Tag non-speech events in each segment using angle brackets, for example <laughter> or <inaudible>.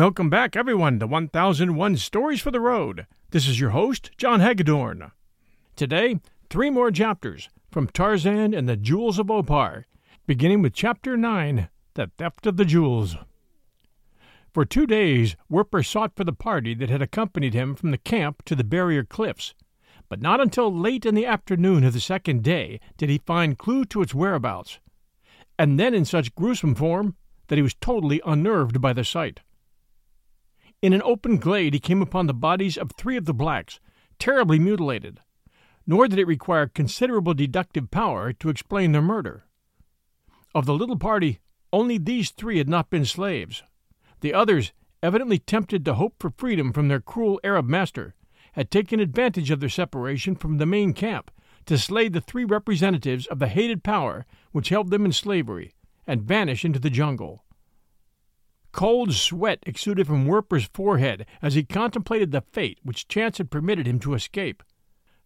Welcome back, everyone, to 1001 Stories for the Road. This is your host, John Hagedorn. Today, three more chapters from Tarzan and the Jewels of Opar, beginning with Chapter 9 The Theft of the Jewels. For two days, Werper sought for the party that had accompanied him from the camp to the barrier cliffs, but not until late in the afternoon of the second day did he find clue to its whereabouts, and then in such gruesome form that he was totally unnerved by the sight. In an open glade he came upon the bodies of three of the blacks, terribly mutilated, nor did it require considerable deductive power to explain their murder. Of the little party, only these three had not been slaves. The others, evidently tempted to hope for freedom from their cruel Arab master, had taken advantage of their separation from the main camp to slay the three representatives of the hated power which held them in slavery and vanish into the jungle. Cold sweat exuded from Werper's forehead as he contemplated the fate which chance had permitted him to escape.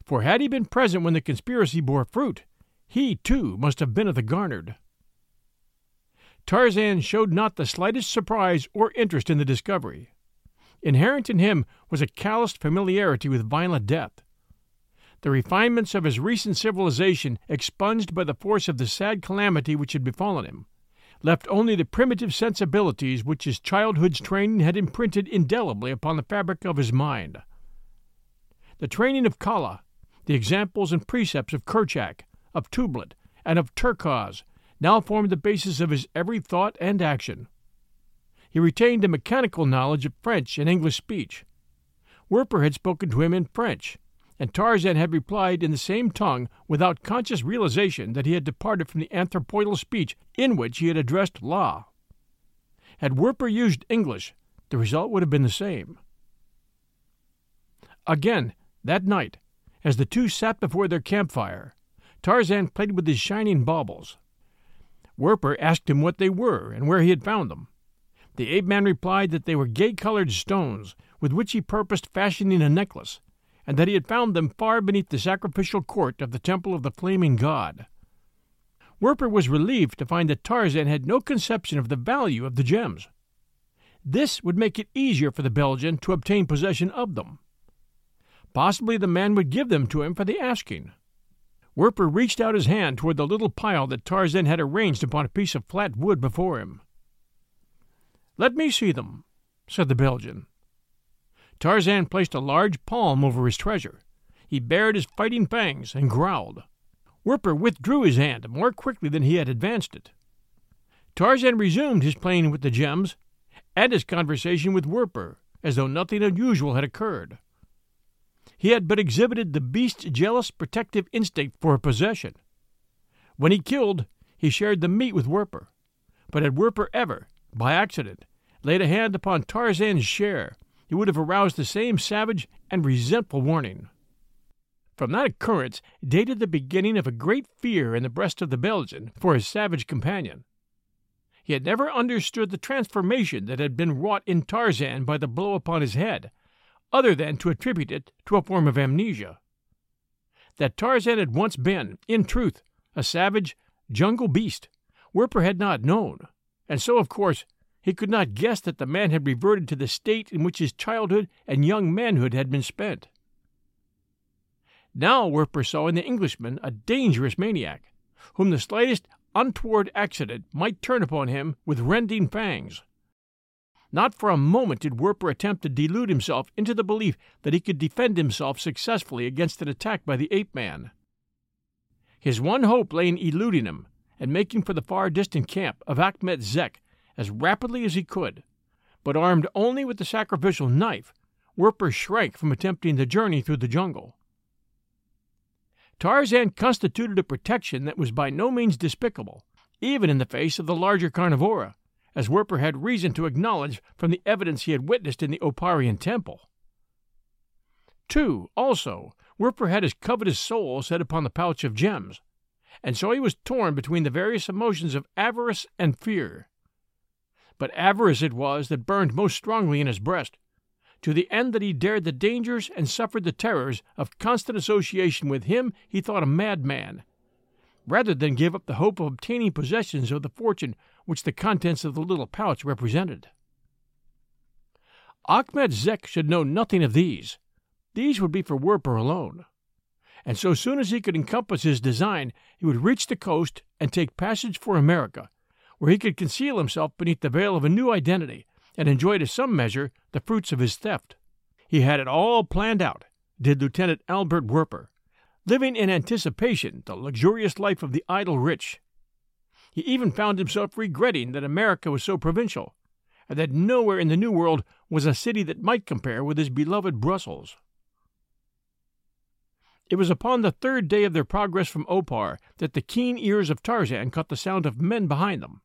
For had he been present when the conspiracy bore fruit, he, too, must have been of the garnered. Tarzan showed not the slightest surprise or interest in the discovery. Inherent in him was a calloused familiarity with violent death. The refinements of his recent civilization, expunged by the force of the sad calamity which had befallen him, left only the primitive sensibilities which his childhood's training had imprinted indelibly upon the fabric of his mind. The training of Kala, the examples and precepts of Kerchak, of Tublat, and of Terkoz now formed the basis of his every thought and action. He retained a mechanical knowledge of French and English speech. Werper had spoken to him in French, and Tarzan had replied in the same tongue without conscious realization that he had departed from the anthropoidal speech in which he had addressed La. Had Werper used English, the result would have been the same. Again, that night, as the two sat before their campfire, Tarzan played with his shining baubles. Werper asked him what they were and where he had found them. The ape man replied that they were gay colored stones with which he purposed fashioning a necklace, and that he had found them far beneath the sacrificial court of the Temple of the Flaming God. Werper was relieved to find that Tarzan had no conception of the value of the gems. This would make it easier for the Belgian to obtain possession of them. Possibly the man would give them to him for the asking. Werper reached out his hand toward the little pile that Tarzan had arranged upon a piece of flat wood before him. Let me see them, said the Belgian. Tarzan placed a large palm over his treasure. He bared his fighting fangs and growled. Werper withdrew his hand more quickly than he had advanced it. Tarzan resumed his playing with the gems and his conversation with Werper as though nothing unusual had occurred. He had but exhibited the beast's jealous protective instinct for a possession. When he killed, he shared the meat with Werper. But had Werper ever, by accident, laid a hand upon Tarzan's share, he would have aroused the same savage and resentful warning. From that occurrence dated the beginning of a great fear in the breast of the Belgian for his savage companion. He had never understood the transformation that had been wrought in Tarzan by the blow upon his head, other than to attribute it to a form of amnesia. That Tarzan had once been, in truth, a savage jungle beast, Werper had not known, and so, of course, he could not guess that the man had reverted to the state in which his childhood and young manhood had been spent. Now Werper saw in the Englishman a dangerous maniac, whom the slightest untoward accident might turn upon him with rending fangs. Not for a moment did Werper attempt to delude himself into the belief that he could defend himself successfully against an attack by the ape man. His one hope lay in eluding him and making for the far distant camp of Achmet Zek as rapidly as he could, but armed only with the sacrificial knife, Werper shrank from attempting the journey through the jungle. Tarzan constituted a protection that was by no means despicable, even in the face of the larger carnivora, as Werper had reason to acknowledge from the evidence he had witnessed in the Oparian temple. Two, also, Werper had his covetous soul set upon the pouch of gems, and so he was torn between the various emotions of avarice and fear but avarice it was that burned most strongly in his breast, to the end that he dared the dangers and suffered the terrors of constant association with him he thought a madman, rather than give up the hope of obtaining possession of the fortune which the contents of the little pouch represented. Achmet Zek should know nothing of these. These would be for Werper alone. And so soon as he could encompass his design, he would reach the coast and take passage for America, where he could conceal himself beneath the veil of a new identity and enjoy to some measure the fruits of his theft. He had it all planned out, did Lieutenant Albert Werper, living in anticipation the luxurious life of the idle rich. He even found himself regretting that America was so provincial, and that nowhere in the New World was a city that might compare with his beloved Brussels. It was upon the third day of their progress from Opar that the keen ears of Tarzan caught the sound of men behind them.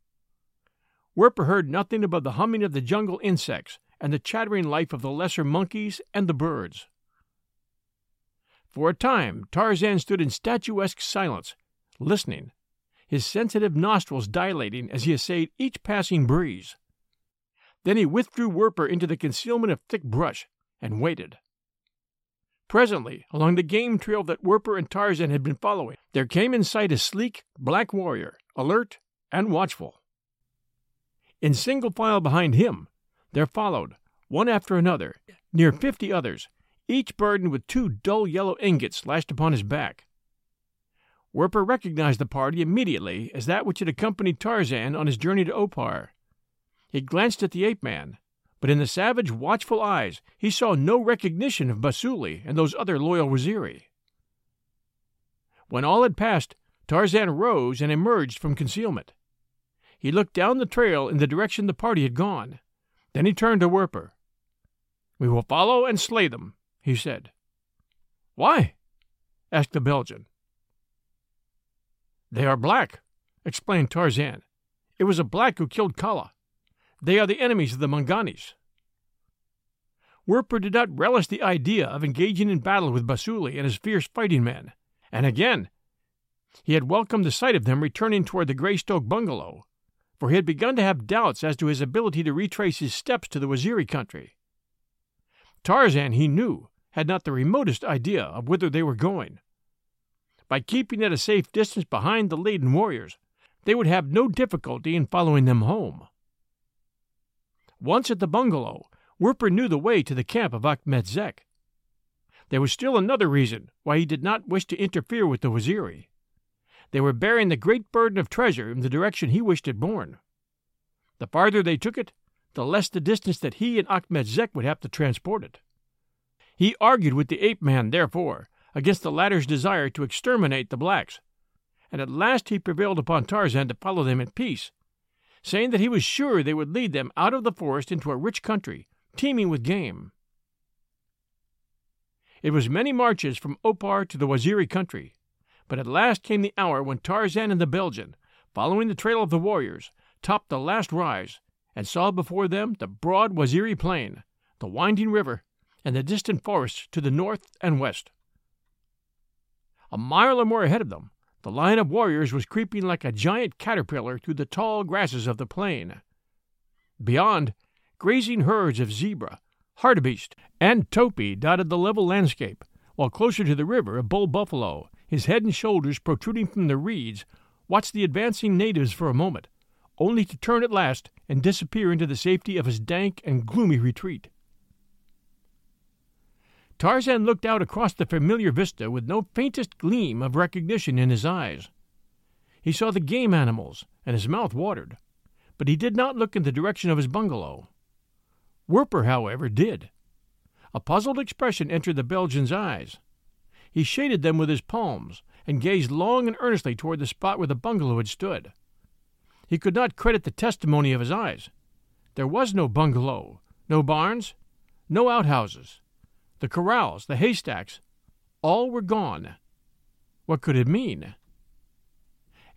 Werper heard nothing above the humming of the jungle insects and the chattering life of the lesser monkeys and the birds. For a time Tarzan stood in statuesque silence, listening, his sensitive nostrils dilating as he essayed each passing breeze. Then he withdrew Werper into the concealment of thick brush and waited. Presently, along the game trail that Werper and Tarzan had been following, there came in sight a sleek, black warrior, alert and watchful. In single file behind him, there followed, one after another, near fifty others, each burdened with two dull yellow ingots lashed upon his back. Werper recognized the party immediately as that which had accompanied Tarzan on his journey to Opar. He glanced at the ape man, but in the savage, watchful eyes he saw no recognition of Basuli and those other loyal Waziri. When all had passed, Tarzan rose and emerged from concealment. He looked down the trail in the direction the party had gone. Then he turned to Werper. We will follow and slay them, he said. Why? asked the Belgian. They are black, explained Tarzan. It was a black who killed Kala. They are the enemies of the Manganis. Werper did not relish the idea of engaging in battle with Basuli and his fierce fighting men, and again he had welcomed the sight of them returning toward the Greystoke bungalow, for he had begun to have doubts as to his ability to retrace his steps to the Waziri country. Tarzan, he knew, had not the remotest idea of whither they were going. By keeping at a safe distance behind the laden warriors, they would have no difficulty in following them home. Once at the bungalow, Werper knew the way to the camp of Achmet Zek. There was still another reason why he did not wish to interfere with the Waziri. They were bearing the great burden of treasure in the direction he wished it borne. The farther they took it, the less the distance that he and Achmet Zek would have to transport it. He argued with the ape man, therefore, against the latter's desire to exterminate the blacks, and at last he prevailed upon Tarzan to follow them in peace saying that he was sure they would lead them out of the forest into a rich country, teeming with game. It was many marches from Opar to the Waziri country, but at last came the hour when Tarzan and the Belgian, following the trail of the warriors, topped the last rise and saw before them the broad Waziri plain, the winding river, and the distant forests to the north and west. A mile or more ahead of them the line of warriors was creeping like a giant caterpillar through the tall grasses of the plain. Beyond, grazing herds of zebra, hartebeest, and topi dotted the level landscape, while closer to the river a bull buffalo, his head and shoulders protruding from the reeds, watched the advancing natives for a moment, only to turn at last and disappear into the safety of his dank and gloomy retreat. Tarzan looked out across the familiar vista with no faintest gleam of recognition in his eyes. He saw the game animals, and his mouth watered, but he did not look in the direction of his bungalow. Werper, however, did. A puzzled expression entered the Belgian's eyes. He shaded them with his palms and gazed long and earnestly toward the spot where the bungalow had stood. He could not credit the testimony of his eyes. There was no bungalow, no barns, no outhouses the corrals, the haystacks, all were gone. What could it mean?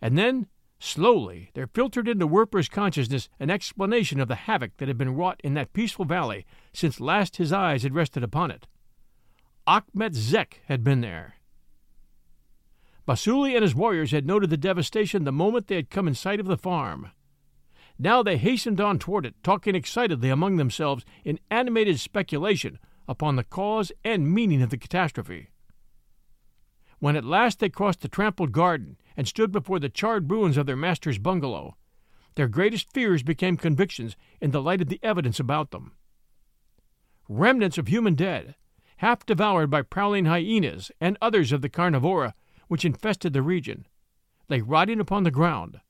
And then, slowly, there filtered into Werper's consciousness an explanation of the havoc that had been wrought in that peaceful valley since last his eyes had rested upon it. Achmet Zek had been there. Basuli and his warriors had noted the devastation the moment they had come in sight of the farm. Now they hastened on toward it, talking excitedly among themselves in animated speculation upon the cause and meaning of the catastrophe. When at last they crossed the trampled garden and stood before the charred ruins of their master's bungalow, their greatest fears became convictions in the light of the evidence about them. remnants of human dead, half devoured by prowling hyenas and others of the carnivora which infested the region, lay rotting upon the ground,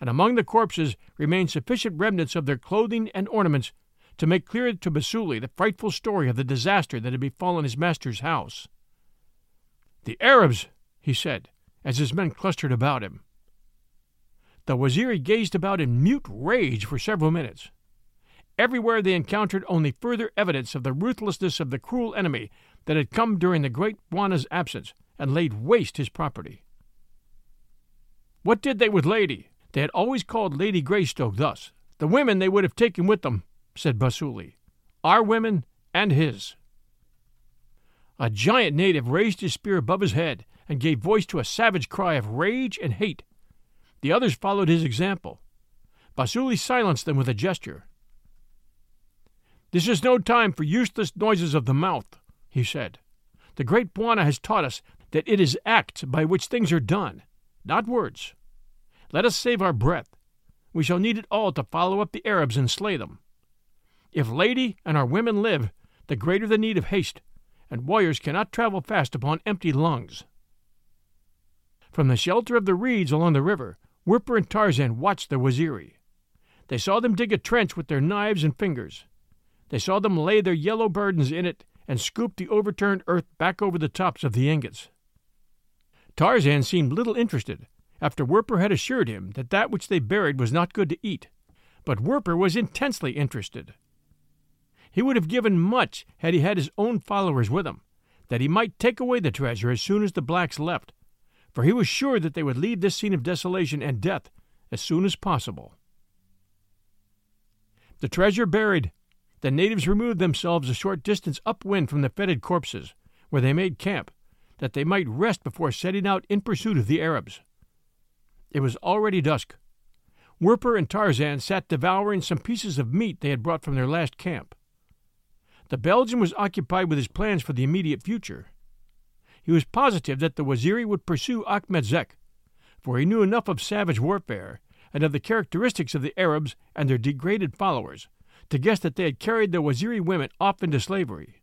and among the corpses remained sufficient remnants of their clothing and ornaments to make clear to Basuli the frightful story of the disaster that had befallen his master's house. The Arabs, he said, as his men clustered about him. The Waziri gazed about in mute rage for several minutes. Everywhere they encountered only further evidence of the ruthlessness of the cruel enemy that had come during the great Bwana's absence and laid waste his property. What did they with Lady? They had always called Lady Greystoke thus. The women they would have taken with them, said Basuli. Our women and his. A giant native raised his spear above his head and gave voice to a savage cry of rage and hate. The others followed his example. Basuli silenced them with a gesture. This is no time for useless noises of the mouth, he said. The great Bwana has taught us that it is acts by which things are done, not words. Let us save our breath. We shall need it all to follow up the Arabs and slay them. If Lady and our women live, the greater the need of haste, and warriors cannot travel fast upon empty lungs. From the shelter of the reeds along the river, Werper and Tarzan watched the Waziri. They saw them dig a trench with their knives and fingers. They saw them lay their yellow burdens in it and scoop the overturned earth back over the tops of the ingots. Tarzan seemed little interested, after Werper had assured him that that which they buried was not good to eat, but Werper was intensely interested. He would have given much had he had his own followers with him, that he might take away the treasure as soon as the blacks left, for he was sure that they would leave this scene of desolation and death as soon as possible. The treasure buried, the natives removed themselves a short distance upwind from the fetid corpses, where they made camp, that they might rest before setting out in pursuit of the Arabs. It was already dusk. Werper and Tarzan sat devouring some pieces of meat they had brought from their last camp. The Belgian was occupied with his plans for the immediate future. He was positive that the Waziri would pursue Achmet Zek, for he knew enough of savage warfare and of the characteristics of the Arabs and their degraded followers to guess that they had carried the Waziri women off into slavery.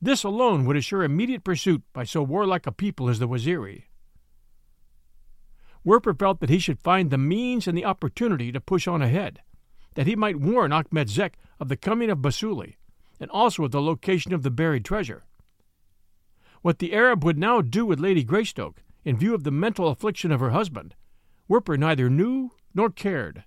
This alone would assure immediate pursuit by so warlike a people as the Waziri. Werper felt that he should find the means and the opportunity to push on ahead, that he might warn Achmet Zek of the coming of Basuli, and also of the location of the buried treasure. What the Arab would now do with Lady Greystoke, in view of the mental affliction of her husband, Werper neither knew nor cared.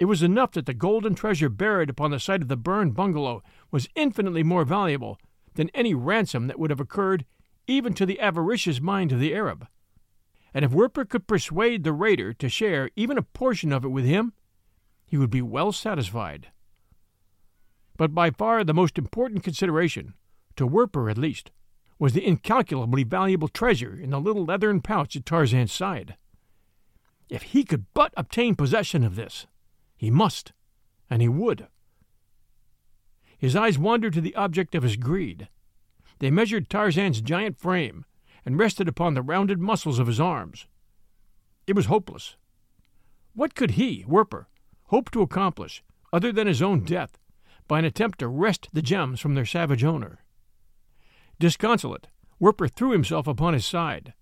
It was enough that the golden treasure buried upon the site of the burned bungalow was infinitely more valuable than any ransom that would have occurred even to the avaricious mind of the Arab. And if Werper could persuade the raider to share even a portion of it with him, he would be well satisfied. But by far the most important consideration, to Werper at least, was the incalculably valuable treasure in the little leathern pouch at Tarzan's side. If he could but obtain possession of this, he must, and he would. His eyes wandered to the object of his greed. They measured Tarzan's giant frame and rested upon the rounded muscles of his arms. It was hopeless. What could he, Werper, hope to accomplish other than his own death by an attempt to wrest the gems from their savage owner? Disconsolate, Werper threw himself upon his side.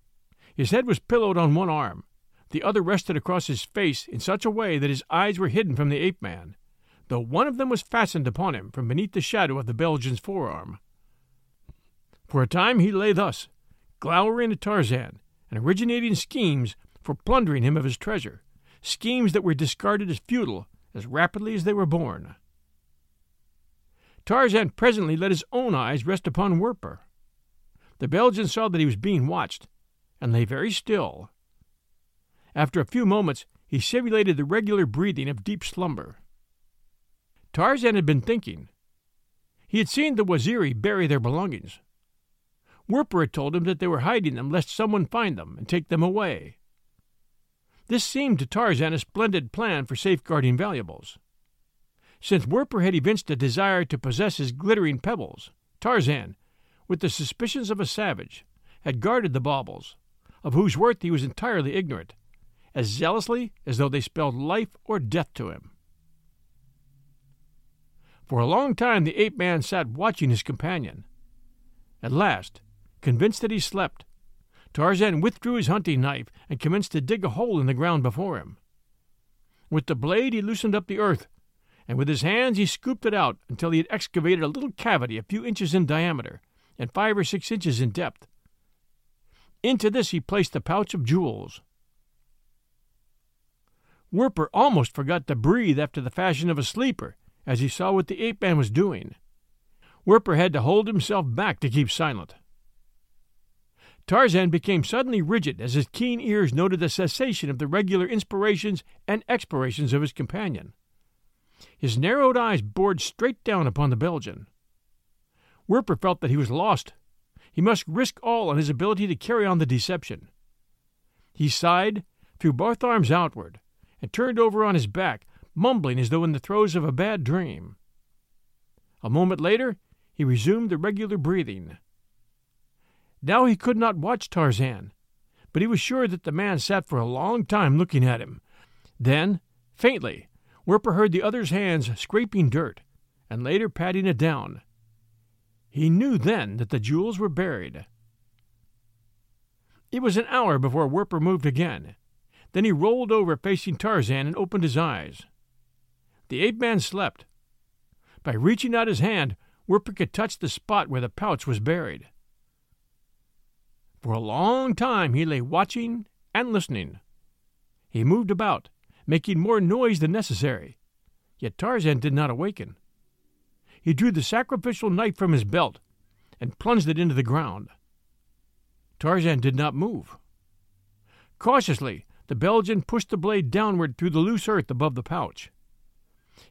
His head was pillowed on one arm, the other rested across his face in such a way that his eyes were hidden from the ape man, though one of them was fastened upon him from beneath the shadow of the Belgian's forearm. For a time he lay thus, glowering at Tarzan and originating schemes for plundering him of his treasure, schemes that were discarded as futile as rapidly as they were born. Tarzan presently let his own eyes rest upon Werper. The Belgian saw that he was being watched, and lay very still, after a few moments, he simulated the regular breathing of deep slumber. Tarzan had been thinking. He had seen the Waziri bury their belongings. Werper had told him that they were hiding them lest someone find them and take them away. This seemed to Tarzan a splendid plan for safeguarding valuables. Since Werper had evinced a desire to possess his glittering pebbles, Tarzan, with the suspicions of a savage, had guarded the baubles, of whose worth he was entirely ignorant, as zealously as though they spelled life or death to him. For a long time the ape man sat watching his companion. At last, convinced that he slept, Tarzan withdrew his hunting knife and commenced to dig a hole in the ground before him. With the blade he loosened up the earth, and with his hands he scooped it out until he had excavated a little cavity a few inches in diameter and five or six inches in depth. Into this he placed the pouch of jewels. Werper almost forgot to breathe after the fashion of a sleeper as he saw what the ape man was doing. Werper had to hold himself back to keep silent. Tarzan became suddenly rigid as his keen ears noted the cessation of the regular inspirations and expirations of his companion. His narrowed eyes bored straight down upon the Belgian. Werper felt that he was lost. He must risk all on his ability to carry on the deception. He sighed, threw both arms outward, and turned over on his back, mumbling as though in the throes of a bad dream. A moment later, he resumed the regular breathing. Now he could not watch Tarzan, but he was sure that the man sat for a long time looking at him. Then, faintly, Werper heard the other's hands scraping dirt, and later patting it down. He knew then that the jewels were buried. It was an hour before Werper moved again. Then he rolled over facing Tarzan and opened his eyes. The ape man slept. By reaching out his hand, Werper could touch the spot where the pouch was buried. For a long time he lay watching and listening. He moved about, making more noise than necessary, yet Tarzan did not awaken. He drew the sacrificial knife from his belt and plunged it into the ground. Tarzan did not move. Cautiously, the Belgian pushed the blade downward through the loose earth above the pouch.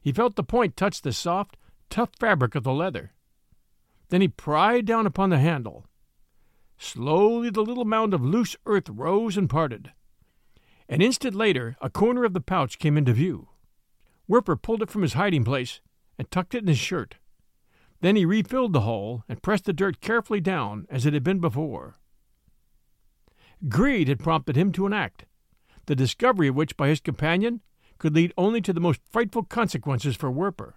He felt the point touch the soft, tough fabric of the leather. Then he pried down upon the handle. Slowly the little mound of loose earth rose and parted. An instant later, a corner of the pouch came into view. Werper pulled it from his hiding place and tucked it in his shirt. Then he refilled the hole and pressed the dirt carefully down as it had been before. Greed had prompted him to an act, the discovery of which by his companion could lead only to the most frightful consequences for Werper.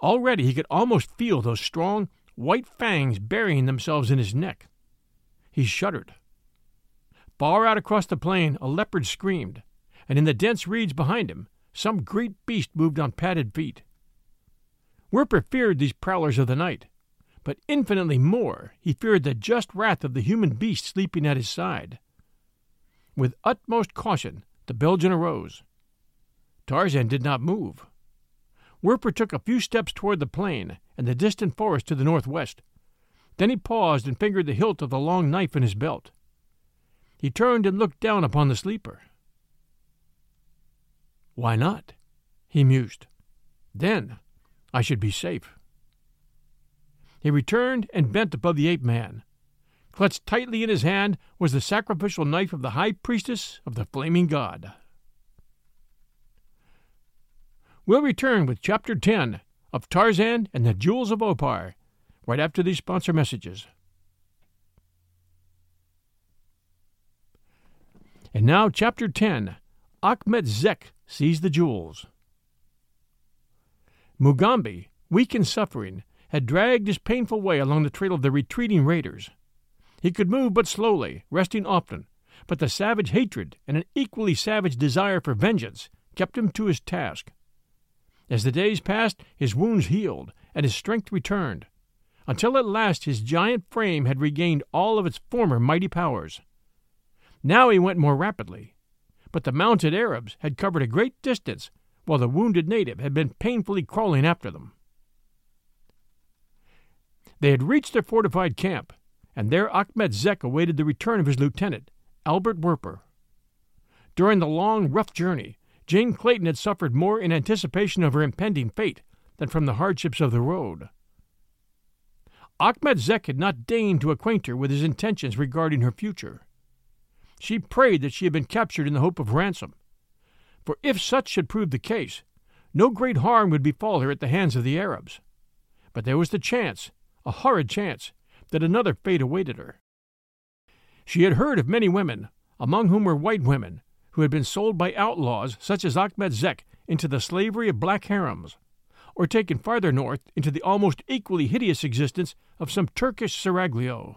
Already he could almost feel those strong, white fangs burying themselves in his neck. He shuddered. Far out across the plain, a leopard screamed, and in the dense reeds behind him, some great beast moved on padded feet. Werper feared these prowlers of the night, but infinitely more he feared the just wrath of the human beast sleeping at his side. With utmost caution, the Belgian arose. Tarzan did not move. Werper took a few steps toward the plain and the distant forest to the northwest. Then he paused and fingered the hilt of the long knife in his belt. He turned and looked down upon the sleeper. Why not? he mused. Then I should be safe. He returned and bent above the ape man. Clutched tightly in his hand was the sacrificial knife of the high priestess of the flaming god. We'll return with Chapter 10 of Tarzan and the Jewels of Opar right after these sponsor messages. And now, Chapter 10 Achmet Zek sees the jewels. Mugambi, weak and suffering, had dragged his painful way along the trail of the retreating raiders. He could move but slowly, resting often, but the savage hatred and an equally savage desire for vengeance kept him to his task. As the days passed, his wounds healed and his strength returned, until at last his giant frame had regained all of its former mighty powers. Now he went more rapidly, but the mounted Arabs had covered a great distance while the wounded native had been painfully crawling after them. They had reached their fortified camp, and there Achmet Zek awaited the return of his lieutenant, Albert Werper. During the long, rough journey, Jane Clayton had suffered more in anticipation of her impending fate than from the hardships of the road. Achmet Zek had not deigned to acquaint her with his intentions regarding her future. She prayed that she had been captured in the hope of ransom, for if such should prove the case, no great harm would befall her at the hands of the Arabs. But there was the chance, a horrid chance, that another fate awaited her. She had heard of many women, among whom were white women, who had been sold by outlaws such as Achmet Zek into the slavery of black harems, or taken farther north into the almost equally hideous existence of some Turkish seraglio.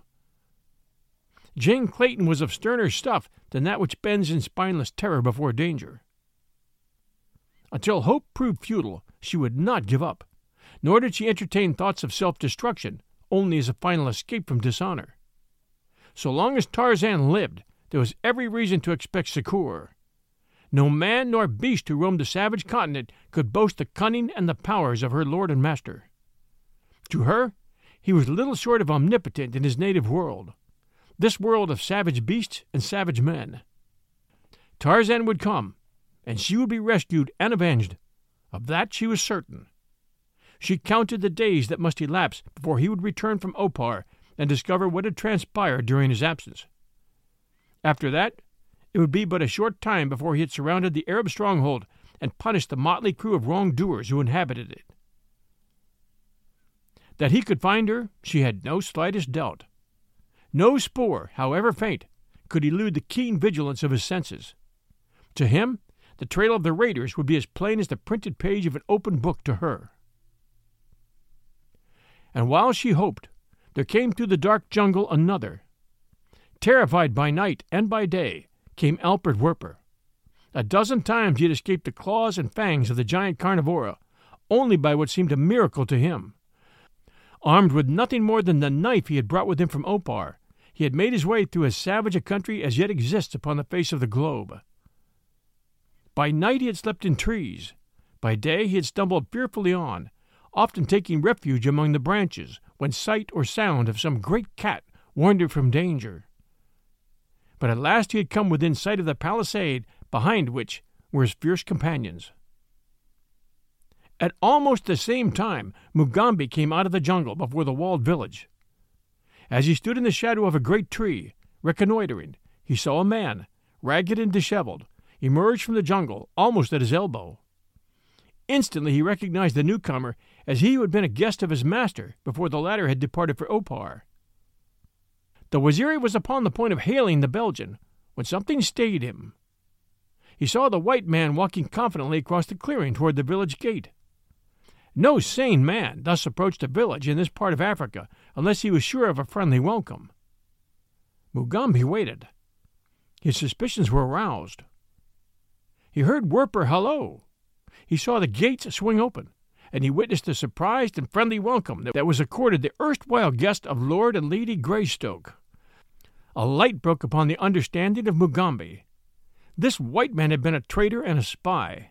Jane Clayton was of sterner stuff than that which bends in spineless terror before danger. Until hope proved futile, she would not give up, nor did she entertain thoughts of self destruction only as a final escape from dishonor. So long as Tarzan lived, there was every reason to expect succor. No man nor beast who roamed the savage continent could boast the cunning and the powers of her lord and master. To her, he was little short of omnipotent in his native world, this world of savage beasts and savage men. Tarzan would come, and she would be rescued and avenged. Of that she was certain. She counted the days that must elapse before he would return from Opar and discover what had transpired during his absence. After that, it would be but a short time before he had surrounded the Arab stronghold and punished the motley crew of wrongdoers who inhabited it. That he could find her, she had no slightest doubt. No spoor, however faint, could elude the keen vigilance of his senses. To him, the trail of the raiders would be as plain as the printed page of an open book to her. And while she hoped, there came through the dark jungle another. Terrified by night and by day, came Alfred Werper. A dozen times he had escaped the claws and fangs of the giant carnivora, only by what seemed a miracle to him. Armed with nothing more than the knife he had brought with him from Opar, he had made his way through as savage a country as yet exists upon the face of the globe. By night he had slept in trees. By day he had stumbled fearfully on, often taking refuge among the branches when sight or sound of some great cat warned him from danger. But at last he had come within sight of the palisade behind which were his fierce companions. At almost the same time, Mugambi came out of the jungle before the walled village. As he stood in the shadow of a great tree, reconnoitering, he saw a man, ragged and disheveled, emerge from the jungle almost at his elbow. Instantly he recognized the newcomer as he who had been a guest of his master before the latter had departed for Opar. The Waziri was upon the point of hailing the Belgian when something stayed him. He saw the white man walking confidently across the clearing toward the village gate. No sane man thus approached a village in this part of Africa unless he was sure of a friendly welcome. Mugambi waited. His suspicions were aroused. He heard Werper hallo. He saw the gates swing open, and he witnessed the surprised and friendly welcome that was accorded the erstwhile guest of Lord and Lady Greystoke. A light broke upon the understanding of Mugambi. This white man had been a traitor and a spy.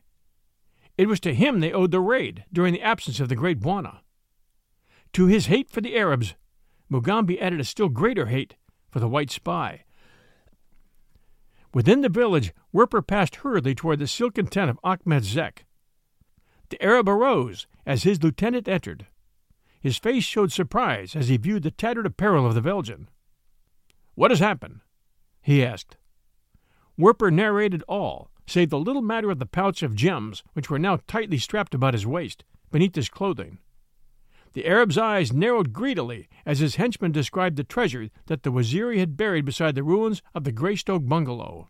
It was to him they owed the raid during the absence of the great Bwana. To his hate for the Arabs, Mugambi added a still greater hate for the white spy. Within the village, Werper passed hurriedly toward the silken tent of Achmet Zek. The Arab arose as his lieutenant entered. His face showed surprise as he viewed the tattered apparel of the Belgian. What has happened? he asked. Werper narrated all, save the little matter of the pouch of gems which were now tightly strapped about his waist, beneath his clothing. The Arab's eyes narrowed greedily as his henchman described the treasure that the Waziri had buried beside the ruins of the Greystoke bungalow.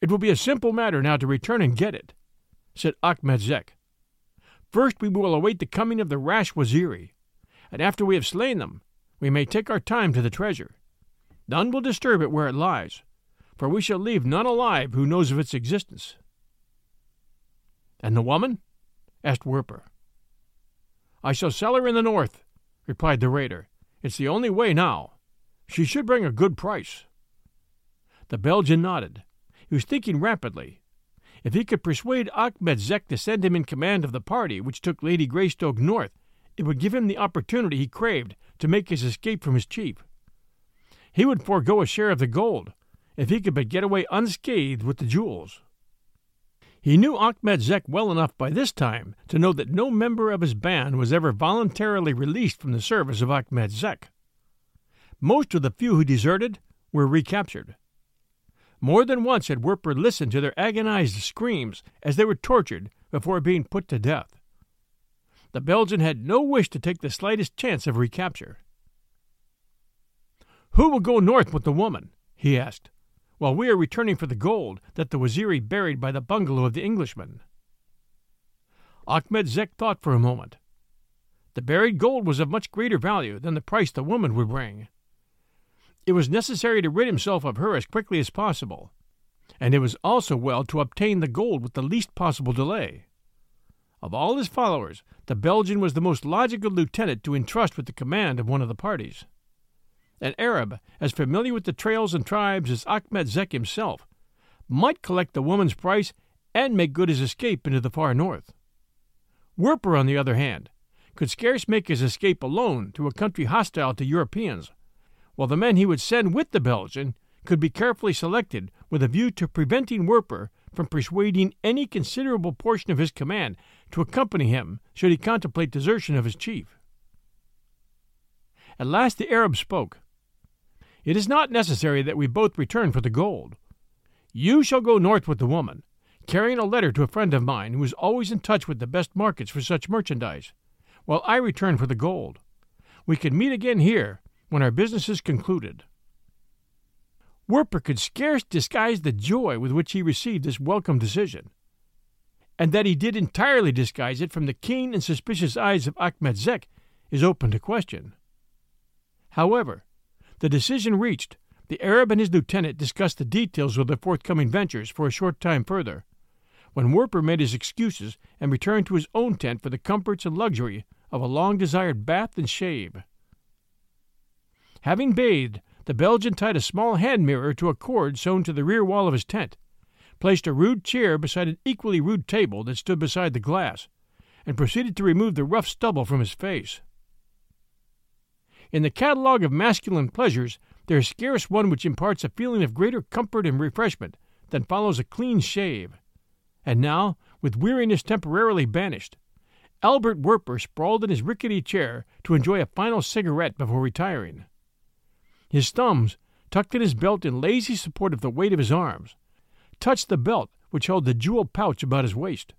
It will be a simple matter now to return and get it, said Achmet Zek. First we will await the coming of the rash Waziri, and after we have slain them, we may take our time to the treasure. None will disturb it where it lies, for we shall leave none alive who knows of its existence. And the woman? asked Werper. I shall sell her in the north, replied the raider. It's the only way now. She should bring a good price. The Belgian nodded. He was thinking rapidly. If he could persuade Achmet Zek to send him in command of the party which took Lady Greystoke north, it would give him the opportunity he craved to make his escape from his chief. He would forego a share of the gold if he could but get away unscathed with the jewels. He knew Achmet Zek well enough by this time to know that no member of his band was ever voluntarily released from the service of Achmet Zek. Most of the few who deserted were recaptured. More than once had Werper listened to their agonized screams as they were tortured before being put to death. The Belgian had no wish to take the slightest chance of recapture. Who will go north with the woman? he asked while we are returning for the gold that the Waziri buried by the bungalow of the Englishman. Achmet Zek thought for a moment. The buried gold was of much greater value than the price the woman would bring. It was necessary to rid himself of her as quickly as possible, and it was also well to obtain the gold with the least possible delay. Of all his followers, the Belgian was the most logical lieutenant to entrust with the command of one of the parties. An Arab, as familiar with the trails and tribes as Achmet Zek himself, might collect the woman's price and make good his escape into the far north. Werper, on the other hand, could scarce make his escape alone to a country hostile to Europeans, while the men he would send with the Belgian could be carefully selected with a view to preventing Werper from persuading any considerable portion of his command to accompany him should he contemplate desertion of his chief. At last the Arab spoke. It is not necessary that we both return for the gold. You shall go north with the woman, carrying a letter to a friend of mine who is always in touch with the best markets for such merchandise, while I return for the gold. We can meet again here when our business is concluded. Werper could scarce disguise the joy with which he received this welcome decision, and that he did entirely disguise it from the keen and suspicious eyes of Achmet Zek is open to question. However, the decision reached, the Arab and his lieutenant discussed the details of their forthcoming ventures for a short time further, when Werper made his excuses and returned to his own tent for the comforts and luxury of a long desired bath and shave. Having bathed, the Belgian tied a small hand mirror to a cord sewn to the rear wall of his tent, placed a rude chair beside an equally rude table that stood beside the glass, and proceeded to remove the rough stubble from his face. In the catalogue of masculine pleasures, there is scarce one which imparts a feeling of greater comfort and refreshment than follows a clean shave. And now, with weariness temporarily banished, Albert Werper sprawled in his rickety chair to enjoy a final cigarette before retiring. His thumbs, tucked in his belt in lazy support of the weight of his arms, touched the belt which held the jeweled pouch about his waist.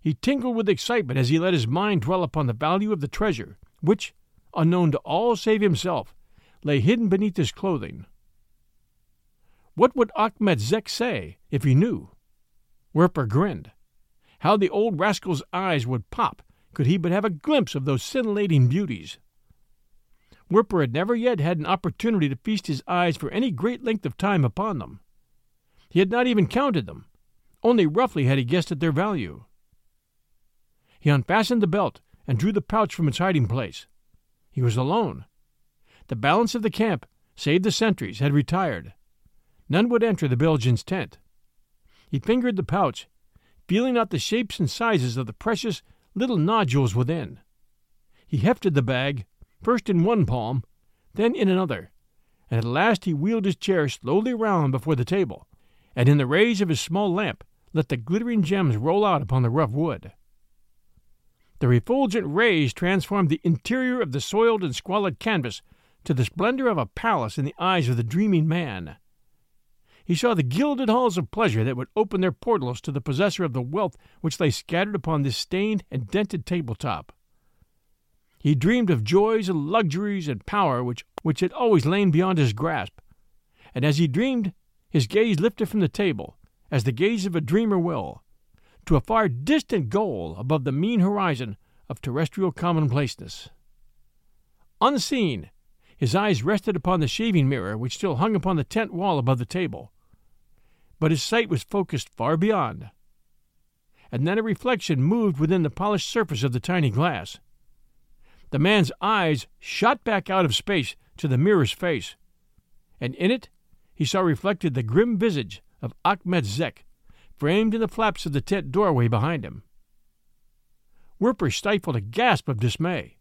He tingled with excitement as he let his mind dwell upon the value of the treasure, which, unknown to all save himself, lay hidden beneath his clothing. What would Achmet Zek say if he knew? Werper grinned. How the old rascal's eyes would pop could he but have a glimpse of those scintillating beauties. Werper had never yet had an opportunity to feast his eyes for any great length of time upon them. He had not even counted them, only roughly had he guessed at their value. He unfastened the belt and drew the pouch from its hiding place. He was alone. The balance of the camp, save the sentries, had retired. None would enter the Belgian's tent. He fingered the pouch, feeling out the shapes and sizes of the precious little nodules within. He hefted the bag first in one palm, then in another, and at last he wheeled his chair slowly round before the table, and in the rays of his small lamp let the glittering gems roll out upon the rough wood. The refulgent rays transformed the interior of the soiled and squalid canvas to the splendor of a palace in the eyes of the dreaming man. He saw the gilded halls of pleasure that would open their portals to the possessor of the wealth which lay scattered upon this stained and dented tabletop. He dreamed of joys and luxuries and power which, which had always lain beyond his grasp. And as he dreamed, his gaze lifted from the table, as the gaze of a dreamer will, to a far distant goal above the mean horizon of terrestrial commonplaceness. Unseen, his eyes rested upon the shaving mirror which still hung upon the tent wall above the table. But his sight was focused far beyond. And then a reflection moved within the polished surface of the tiny glass. The man's eyes shot back out of space to the mirror's face, and in it he saw reflected the grim visage of Achmet Zek, framed in the flaps of the tent doorway behind him. Werper stifled a gasp of dismay.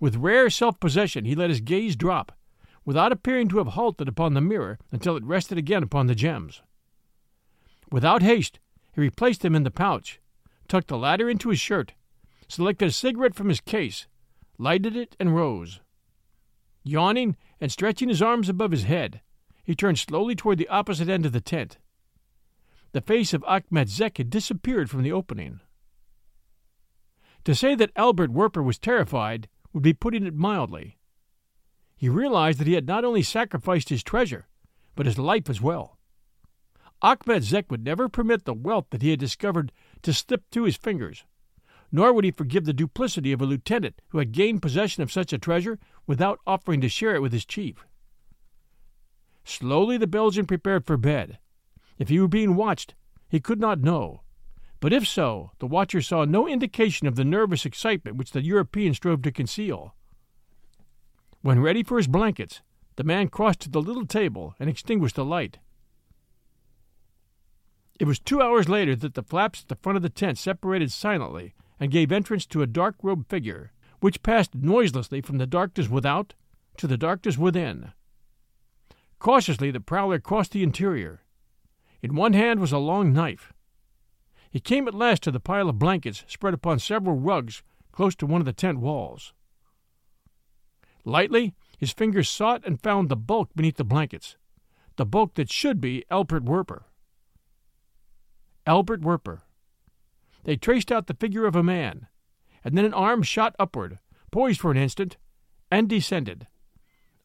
With rare self possession, he let his gaze drop, without appearing to have halted upon the mirror until it rested again upon the gems. Without haste, he replaced them in the pouch, tucked the latter into his shirt, selected a cigarette from his case, lighted it, and rose. Yawning and stretching his arms above his head, he turned slowly toward the opposite end of the tent. The face of Achmet Zek had disappeared from the opening. To say that Albert Werper was terrified would be putting it mildly. He realized that he had not only sacrificed his treasure, but his life as well. Achmet Zek would never permit the wealth that he had discovered to slip through his fingers, nor would he forgive the duplicity of a lieutenant who had gained possession of such a treasure without offering to share it with his chief. Slowly the Belgian prepared for bed. If he were being watched, he could not know. But if so, the watcher saw no indication of the nervous excitement which the European strove to conceal. When ready for his blankets, the man crossed to the little table and extinguished the light. It was two hours later that the flaps at the front of the tent separated silently and gave entrance to a dark robed figure, which passed noiselessly from the darkness without to the darkness within. Cautiously the prowler crossed the interior. In one hand was a long knife. He came at last to the pile of blankets spread upon several rugs close to one of the tent walls. Lightly, his fingers sought and found the bulk beneath the blankets, the bulk that should be Albert Werper. Albert Werper. They traced out the figure of a man, and then an arm shot upward, poised for an instant, and descended.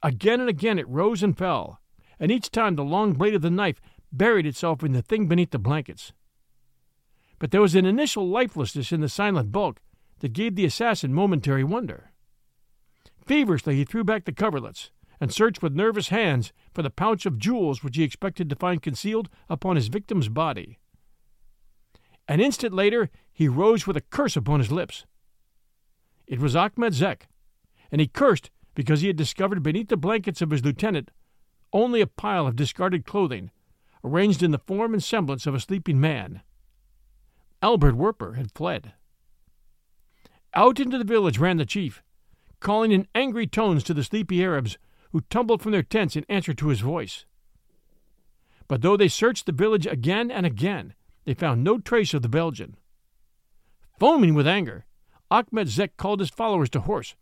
Again and again it rose and fell, and each time the long blade of the knife buried itself in the thing beneath the blankets. But there was an initial lifelessness in the silent bulk that gave the assassin momentary wonder. Feverishly he threw back the coverlets and searched with nervous hands for the pouch of jewels which he expected to find concealed upon his victim's body. An instant later he rose with a curse upon his lips. It was Achmet Zek, and he cursed because he had discovered beneath the blankets of his lieutenant only a pile of discarded clothing, arranged in the form and semblance of a sleeping man. Albert Werper had fled. Out into the village ran the chief, calling in angry tones to the sleepy Arabs who tumbled from their tents in answer to his voice. But though they searched the village again and again, they found no trace of the Belgian. Foaming with anger, Achmet Zek called his followers to horse,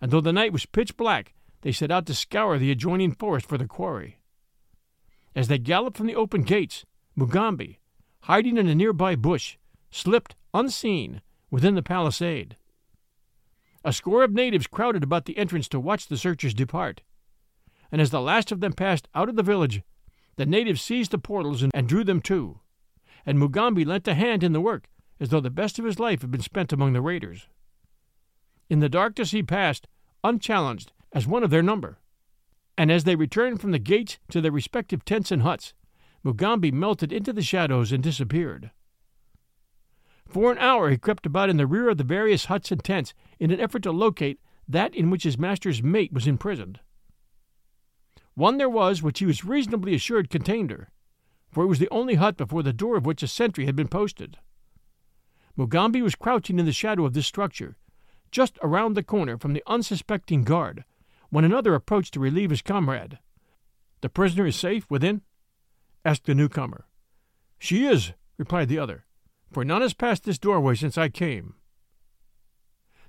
and though the night was pitch black, they set out to scour the adjoining forest for the quarry. As they galloped from the open gates, Mugambi, hiding in a nearby bush, slipped, unseen, within the palisade. A score of natives crowded about the entrance to watch the searchers depart, and as the last of them passed out of the village, the natives seized the portals and drew them to and Mugambi lent a hand in the work, as though the best of his life had been spent among the raiders. In the darkness he passed, unchallenged, as one of their number. And as they returned from the gates to their respective tents and huts, Mugambi melted into the shadows and disappeared. For an hour he crept about in the rear of the various huts and tents in an effort to locate that in which his master's mate was imprisoned. One there was which he was reasonably assured contained her, for it was the only hut before the door of which a sentry had been posted. Mugambi was crouching in the shadow of this structure, just around the corner from the unsuspecting guard, when another approached to relieve his comrade. The prisoner is safe within? asked the newcomer. She is, replied the other, for none has passed this doorway since I came.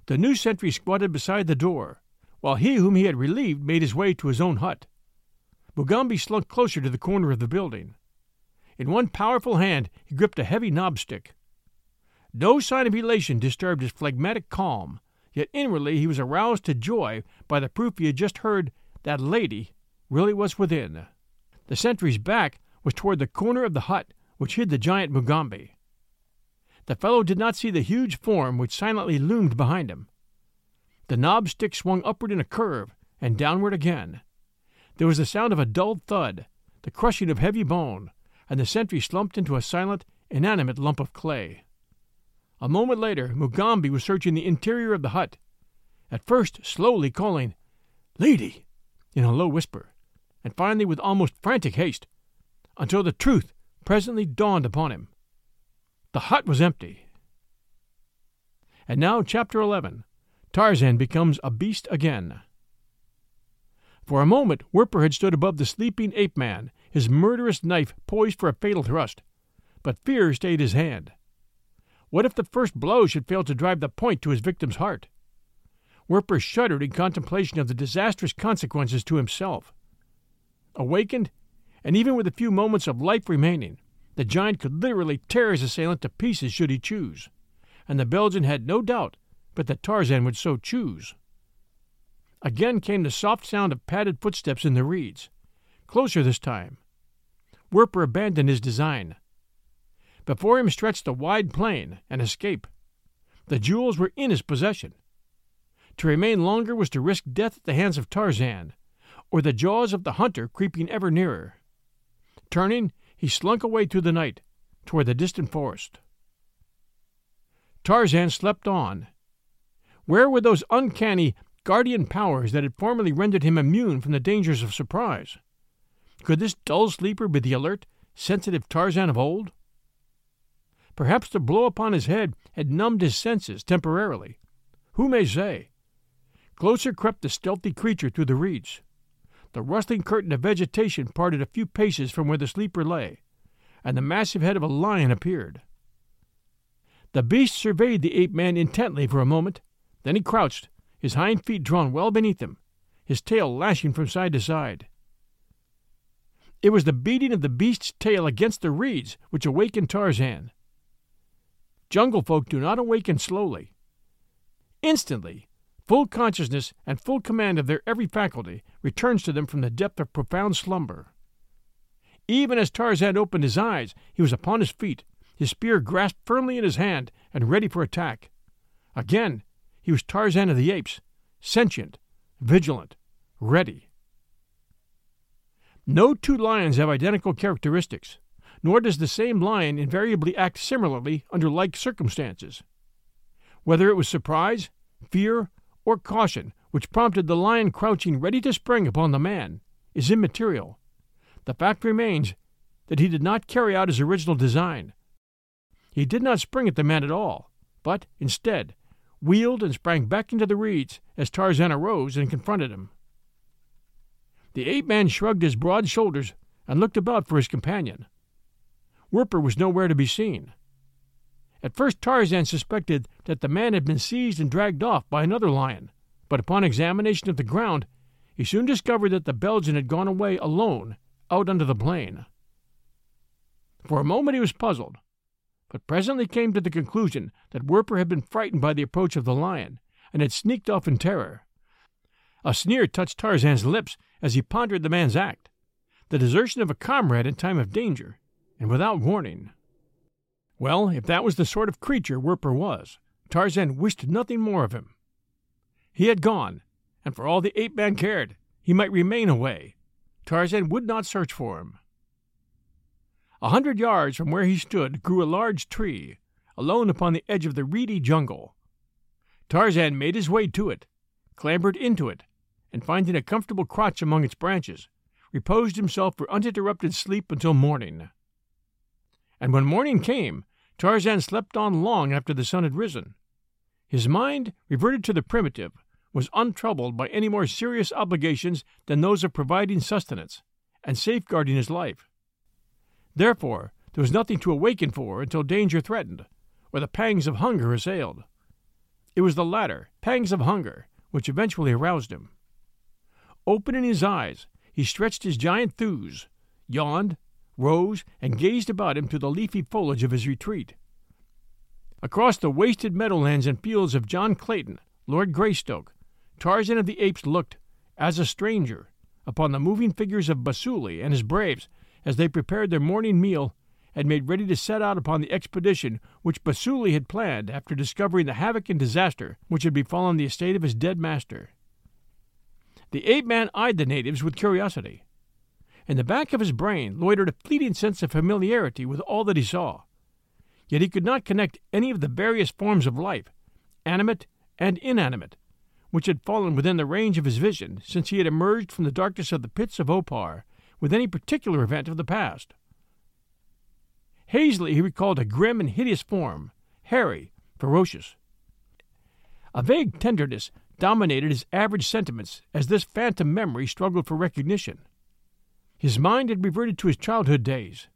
The new sentry squatted beside the door, while he whom he had relieved made his way to his own hut. Mugambi slunk closer to the corner of the building. In one powerful hand he gripped a heavy knobstick. No sign of elation disturbed his phlegmatic calm, yet inwardly he was aroused to joy by the proof he had just heard that lady really was within. The sentry's back was toward the corner of the hut which hid the giant Mugambi. The fellow did not see the huge form which silently loomed behind him. The knob stick swung upward in a curve and downward again. There was the sound of a dull thud, the crushing of heavy bone, and the sentry slumped into a silent, inanimate lump of clay. A moment later, Mugambi was searching the interior of the hut, at first slowly calling, Lady, in a low whisper, and finally with almost frantic haste, until the truth presently dawned upon him. The hut was empty. And now, Chapter 11 Tarzan becomes a beast again. For a moment, Werper had stood above the sleeping ape man his murderous knife poised for a fatal thrust. But fear stayed his hand. What if the first blow should fail to drive the point to his victim's heart? Werper shuddered in contemplation of the disastrous consequences to himself. Awakened, and even with a few moments of life remaining, the giant could literally tear his assailant to pieces should he choose, and the Belgian had no doubt but that Tarzan would so choose. Again came the soft sound of padded footsteps in the reeds, closer this time, Werper abandoned his design. Before him stretched a wide plain, an escape. The jewels were in his possession. To remain longer was to risk death at the hands of Tarzan, or the jaws of the hunter creeping ever nearer. Turning, he slunk away through the night, toward the distant forest. Tarzan slept on. Where were those uncanny guardian powers that had formerly rendered him immune from the dangers of surprise? Could this dull sleeper be the alert, sensitive Tarzan of old? Perhaps the blow upon his head had numbed his senses temporarily. Who may say? Closer crept the stealthy creature through the reeds. The rustling curtain of vegetation parted a few paces from where the sleeper lay, and the massive head of a lion appeared. The beast surveyed the ape man intently for a moment, then he crouched, his hind feet drawn well beneath him, his tail lashing from side to side. It was the beating of the beast's tail against the reeds which awakened Tarzan. Jungle folk do not awaken slowly. Instantly, full consciousness and full command of their every faculty returns to them from the depth of profound slumber. Even as Tarzan opened his eyes, he was upon his feet, his spear grasped firmly in his hand and ready for attack. Again, he was Tarzan of the Apes, sentient, vigilant, ready. No two lions have identical characteristics, nor does the same lion invariably act similarly under like circumstances. Whether it was surprise, fear, or caution which prompted the lion crouching ready to spring upon the man is immaterial. The fact remains that he did not carry out his original design. He did not spring at the man at all, but, instead, wheeled and sprang back into the reeds as Tarzan arose and confronted him. The ape man shrugged his broad shoulders and looked about for his companion. Werper was nowhere to be seen. At first Tarzan suspected that the man had been seized and dragged off by another lion, but upon examination of the ground he soon discovered that the Belgian had gone away alone out onto the plain. For a moment he was puzzled, but presently came to the conclusion that Werper had been frightened by the approach of the lion and had sneaked off in terror. A sneer touched Tarzan's lips as he pondered the man's act the desertion of a comrade in time of danger, and without warning. Well, if that was the sort of creature Werper was, Tarzan wished nothing more of him. He had gone, and for all the ape man cared, he might remain away. Tarzan would not search for him. A hundred yards from where he stood grew a large tree, alone upon the edge of the reedy jungle. Tarzan made his way to it, clambered into it, and finding a comfortable crotch among its branches, reposed himself for uninterrupted sleep until morning. And when morning came, Tarzan slept on long after the sun had risen. His mind, reverted to the primitive, was untroubled by any more serious obligations than those of providing sustenance and safeguarding his life. Therefore, there was nothing to awaken for until danger threatened, or the pangs of hunger assailed. It was the latter, pangs of hunger, which eventually aroused him. Opening his eyes, he stretched his giant thews, yawned, rose, and gazed about him through the leafy foliage of his retreat. Across the wasted meadowlands and fields of John Clayton, Lord Greystoke, Tarzan of the Apes looked, as a stranger, upon the moving figures of Basuli and his braves as they prepared their morning meal and made ready to set out upon the expedition which Basuli had planned after discovering the havoc and disaster which had befallen the estate of his dead master. The ape man eyed the natives with curiosity. In the back of his brain loitered a fleeting sense of familiarity with all that he saw. Yet he could not connect any of the various forms of life, animate and inanimate, which had fallen within the range of his vision since he had emerged from the darkness of the pits of Opar, with any particular event of the past. Hazily he recalled a grim and hideous form, hairy, ferocious. A vague tenderness dominated his average sentiments as this phantom memory struggled for recognition. His mind had reverted to his childhood days.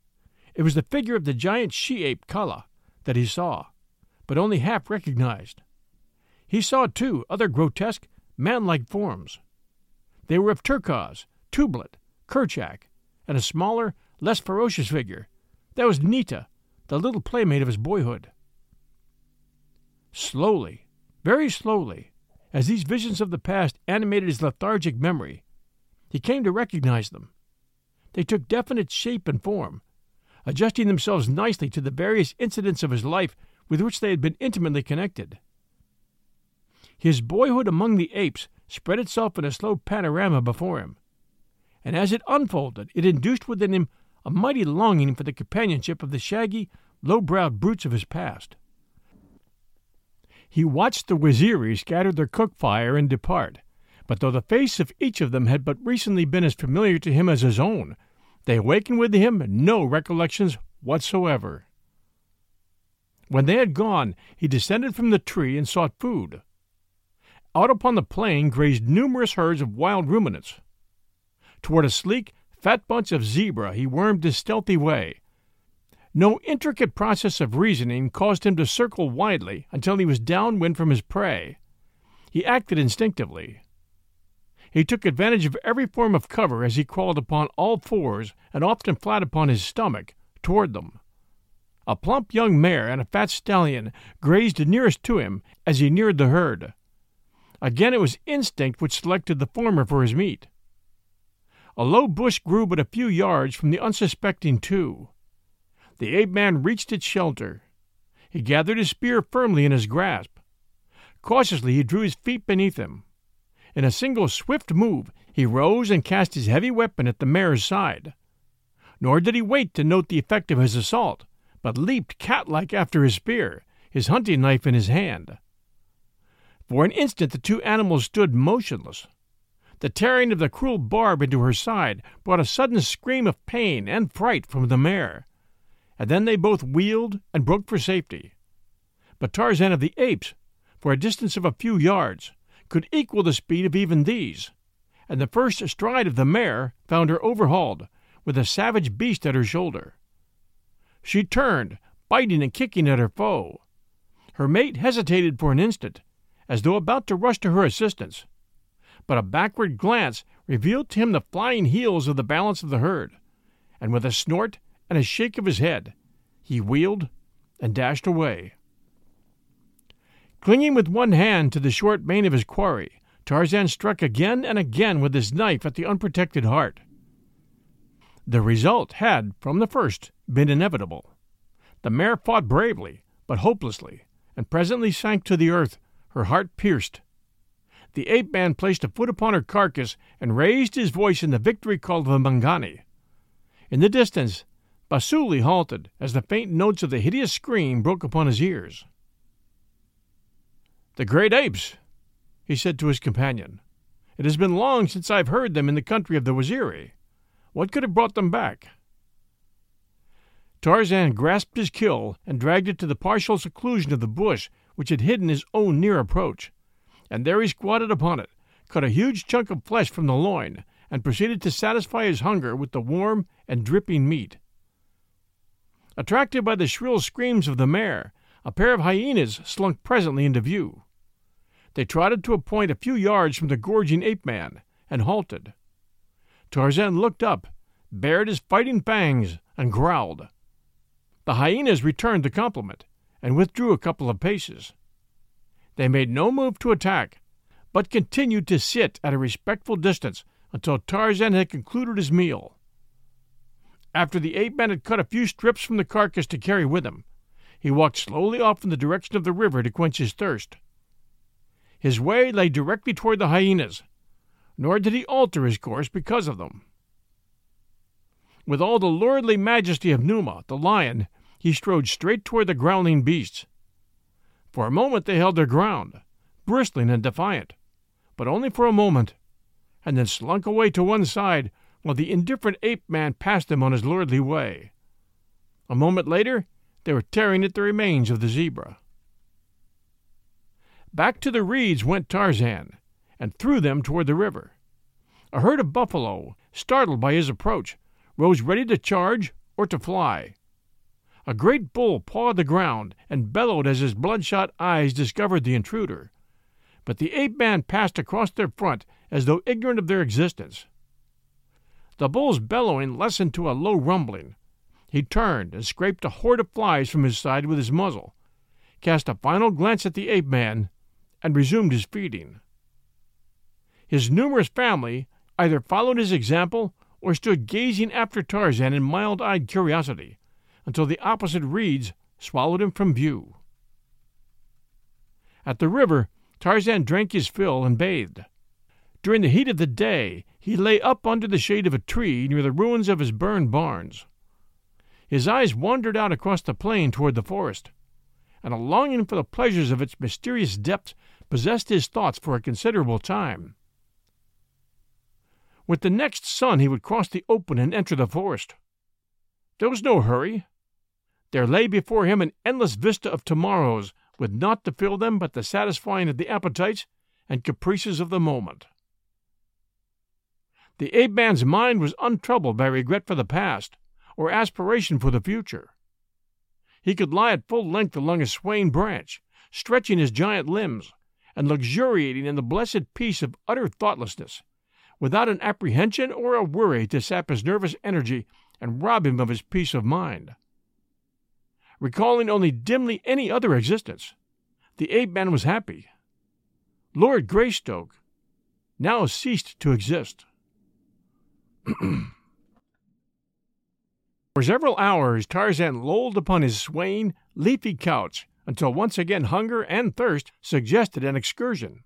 It was the figure of the giant she ape Kala that he saw, but only half recognized. He saw, too, other grotesque, man like forms. They were of Terkoz, Tublat, Kerchak, and a smaller, less ferocious figure. That was Neeta, the little playmate of his boyhood. Slowly, very slowly, as these visions of the past animated his lethargic memory, he came to recognize them. They took definite shape and form, adjusting themselves nicely to the various incidents of his life with which they had been intimately connected. His boyhood among the apes spread itself in a slow panorama before him, and as it unfolded, it induced within him a mighty longing for the companionship of the shaggy, low browed brutes of his past. He watched the Waziri scatter their cook fire and depart, but though the face of each of them had but recently been as familiar to him as his own, they awakened within him no recollections whatsoever. When they had gone, he descended from the tree and sought food. Out upon the plain grazed numerous herds of wild ruminants. Toward a sleek, fat bunch of zebra he wormed his stealthy way. No intricate process of reasoning caused him to circle widely until he was downwind from his prey. He acted instinctively. He took advantage of every form of cover as he crawled upon all fours and often flat upon his stomach toward them. A plump young mare and a fat stallion grazed nearest to him as he neared the herd. Again it was instinct which selected the former for his meat. A low bush grew but a few yards from the unsuspecting two. The ape man reached its shelter. He gathered his spear firmly in his grasp. Cautiously he drew his feet beneath him. In a single swift move, he rose and cast his heavy weapon at the mare's side. Nor did he wait to note the effect of his assault, but leaped cat-like after his spear, his hunting knife in his hand. For an instant the two animals stood motionless. The tearing of the cruel barb into her side brought a sudden scream of pain and fright from the mare, and then they both wheeled and broke for safety. But Tarzan of the Apes, for a distance of a few yards, could equal the speed of even these, and the first stride of the mare found her overhauled, with a savage beast at her shoulder. She turned, biting and kicking at her foe. Her mate hesitated for an instant, as though about to rush to her assistance, but a backward glance revealed to him the flying heels of the balance of the herd, and with a snort and a shake of his head, he wheeled and dashed away. Clinging with one hand to the short mane of his quarry, Tarzan struck again and again with his knife at the unprotected heart. The result had, from the first, been inevitable. The mare fought bravely, but hopelessly, and presently sank to the earth, her heart pierced. The ape man placed a foot upon her carcass and raised his voice in the victory call of the Mangani. In the distance, Basuli halted as the faint notes of the hideous scream broke upon his ears. The great apes, he said to his companion. It has been long since I've heard them in the country of the Waziri. What could have brought them back? Tarzan grasped his kill and dragged it to the partial seclusion of the bush which had hidden his own near approach, and there he squatted upon it, cut a huge chunk of flesh from the loin, and proceeded to satisfy his hunger with the warm and dripping meat. Attracted by the shrill screams of the mare, a pair of hyenas slunk presently into view. They trotted to a point a few yards from the gorging ape man and halted. Tarzan looked up, bared his fighting fangs, and growled. The hyenas returned the compliment and withdrew a couple of paces. They made no move to attack, but continued to sit at a respectful distance until Tarzan had concluded his meal. After the ape man had cut a few strips from the carcass to carry with him, he walked slowly off in the direction of the river to quench his thirst. His way lay directly toward the hyenas, nor did he alter his course because of them. With all the lordly majesty of Numa, the lion, he strode straight toward the growling beasts. For a moment they held their ground, bristling and defiant, but only for a moment, and then slunk away to one side while the indifferent ape man passed them on his lordly way. A moment later they were tearing at the remains of the zebra. Back to the reeds went Tarzan, and through them toward the river. A herd of buffalo, startled by his approach, rose ready to charge or to fly. A great bull pawed the ground and bellowed as his bloodshot eyes discovered the intruder. But the ape man passed across their front as though ignorant of their existence. The bull's bellowing lessened to a low rumbling, he turned and scraped a horde of flies from his side with his muzzle, cast a final glance at the ape man, and resumed his feeding. His numerous family either followed his example or stood gazing after Tarzan in mild eyed curiosity until the opposite reeds swallowed him from view. At the river, Tarzan drank his fill and bathed. During the heat of the day, he lay up under the shade of a tree near the ruins of his burned barns. His eyes wandered out across the plain toward the forest, and a longing for the pleasures of its mysterious depths possessed his thoughts for a considerable time. With the next sun he would cross the open and enter the forest. There was no hurry. There lay before him an endless vista of tomorrows, with naught to fill them but the satisfying of the appetites and caprices of the moment. The ape man's mind was untroubled by regret for the past or aspiration for the future. He could lie at full length along a swaying branch, stretching his giant limbs, and luxuriating in the blessed peace of utter thoughtlessness, without an apprehension or a worry to sap his nervous energy and rob him of his peace of mind. Recalling only dimly any other existence, the ape man was happy. Lord Greystoke now ceased to exist. <clears throat> For several hours Tarzan lolled upon his swaying, leafy couch until once again hunger and thirst suggested an excursion.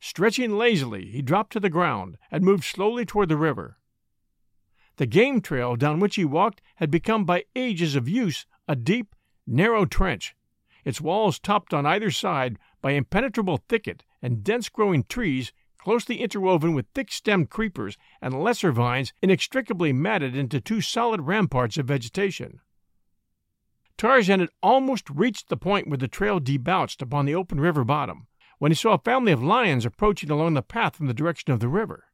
Stretching lazily, he dropped to the ground and moved slowly toward the river. The game trail down which he walked had become by ages of use a deep, narrow trench, its walls topped on either side by impenetrable thicket and dense growing trees closely interwoven with thick stemmed creepers and lesser vines inextricably matted into two solid ramparts of vegetation. Tarzan had almost reached the point where the trail debouched upon the open river bottom when he saw a family of lions approaching along the path from the direction of the river.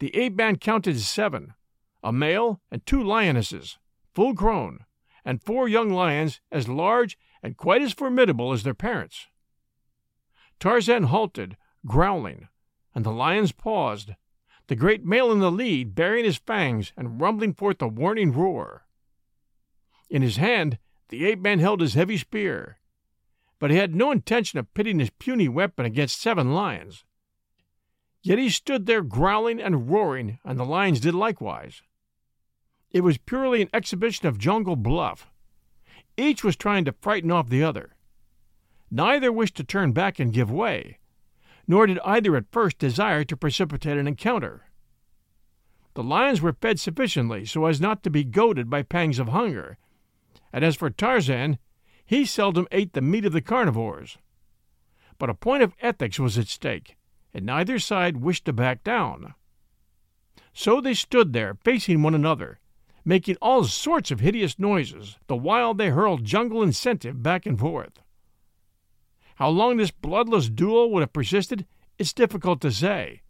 The ape man counted seven a male and two lionesses, full grown, and four young lions as large and quite as formidable as their parents. Tarzan halted, growling, and the lions paused, the great male in the lead baring his fangs and rumbling forth a warning roar. In his hand, the ape man held his heavy spear, but he had no intention of pitting his puny weapon against seven lions. Yet he stood there growling and roaring, and the lions did likewise. It was purely an exhibition of jungle bluff. Each was trying to frighten off the other. Neither wished to turn back and give way, nor did either at first desire to precipitate an encounter. The lions were fed sufficiently so as not to be goaded by pangs of hunger, and as for Tarzan, he seldom ate the meat of the carnivores. But a point of ethics was at stake, and neither side wished to back down. So they stood there, facing one another, making all sorts of hideous noises, the while they hurled jungle incentive back and forth. How long this bloodless duel would have persisted, it's difficult to say,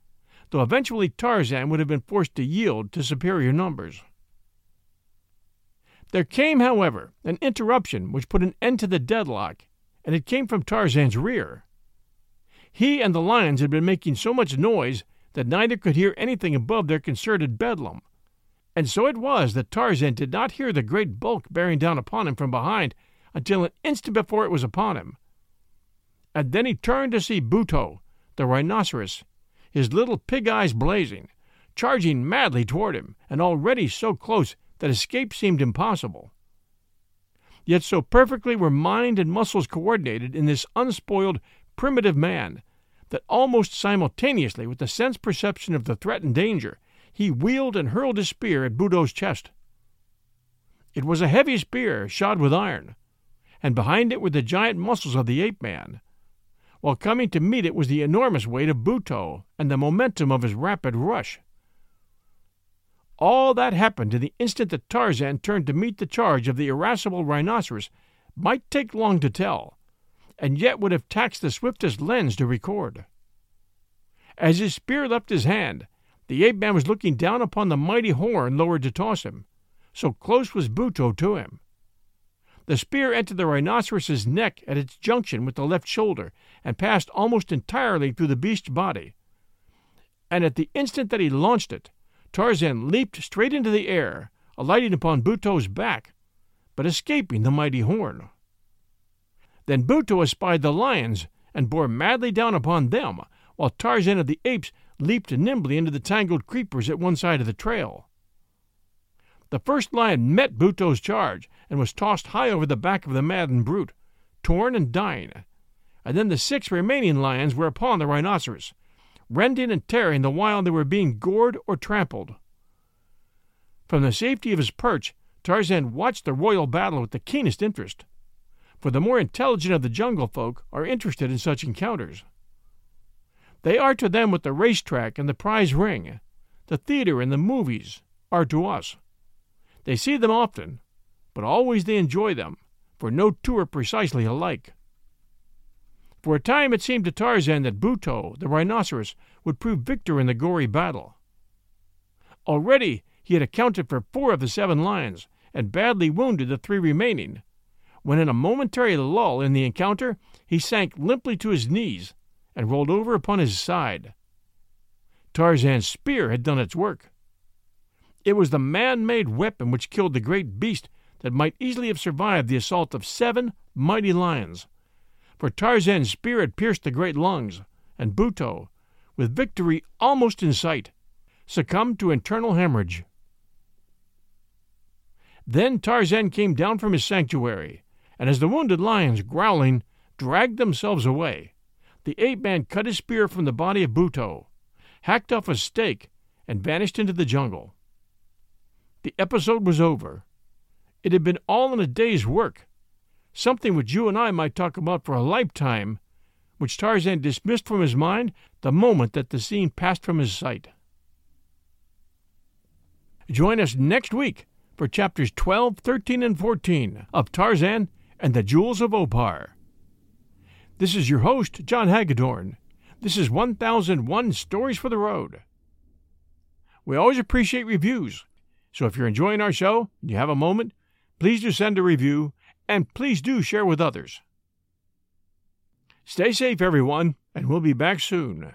though eventually Tarzan would have been forced to yield to superior numbers. There came, however, an interruption which put an end to the deadlock, and it came from Tarzan's rear. He and the lions had been making so much noise that neither could hear anything above their concerted bedlam, and so it was that Tarzan did not hear the great bulk bearing down upon him from behind until an instant before it was upon him. And then he turned to see Buto, the rhinoceros, his little pig eyes blazing, charging madly toward him, and already so close that escape seemed impossible. Yet so perfectly were mind and muscles coordinated in this unspoiled, primitive man that almost simultaneously with the sense perception of the threatened danger, he wheeled and hurled his spear at Buto's chest. It was a heavy spear shod with iron, and behind it were the giant muscles of the ape man, while coming to meet it was the enormous weight of Buto and the momentum of his rapid rush. All that happened in the instant that Tarzan turned to meet the charge of the irascible rhinoceros might take long to tell, and yet would have taxed the swiftest lens to record. As his spear left his hand, the ape man was looking down upon the mighty horn lowered to toss him, so close was Buto to him. The spear entered the rhinoceros's neck at its junction with the left shoulder and passed almost entirely through the beast's body. And at the instant that he launched it, Tarzan leaped straight into the air, alighting upon Buto's back, but escaping the mighty horn. Then Buto espied the lions and bore madly down upon them, while Tarzan of the Apes leaped nimbly into the tangled creepers at one side of the trail. The first lion met Buto's charge and was tossed high over the back of the maddened brute, torn and dying, and then the six remaining lions were upon the rhinoceros, rending and tearing the while they were being gored or trampled. From the safety of his perch, Tarzan watched the royal battle with the keenest interest, for the more intelligent of the jungle folk are interested in such encounters. They are to them what the racetrack and the prize ring, the theater and the movies, are to us. They see them often, but always they enjoy them, for no two are precisely alike. For a time it seemed to Tarzan that Buto, the rhinoceros, would prove victor in the gory battle. Already he had accounted for four of the seven lions, and badly wounded the three remaining, when in a momentary lull in the encounter he sank limply to his knees and rolled over upon his side. Tarzan's spear had done its work. It was the man made weapon which killed the great beast that might easily have survived the assault of seven mighty lions. For Tarzan's spear had pierced the great lungs, and Buto, with victory almost in sight, succumbed to internal hemorrhage. Then Tarzan came down from his sanctuary, and as the wounded lions, growling, dragged themselves away, the ape man cut his spear from the body of Buto, hacked off a stake, and vanished into the jungle. The episode was over. It had been all in a day's work, something which you and I might talk about for a lifetime, which Tarzan dismissed from his mind the moment that the scene passed from his sight. Join us next week for chapters 12, 13, and 14 of Tarzan and the Jewels of Opar. This is your host, John Hagedorn. This is 1001 Stories for the Road. We always appreciate reviews, so if you're enjoying our show and you have a moment, please do send a review and please do share with others. Stay safe, everyone, and we'll be back soon.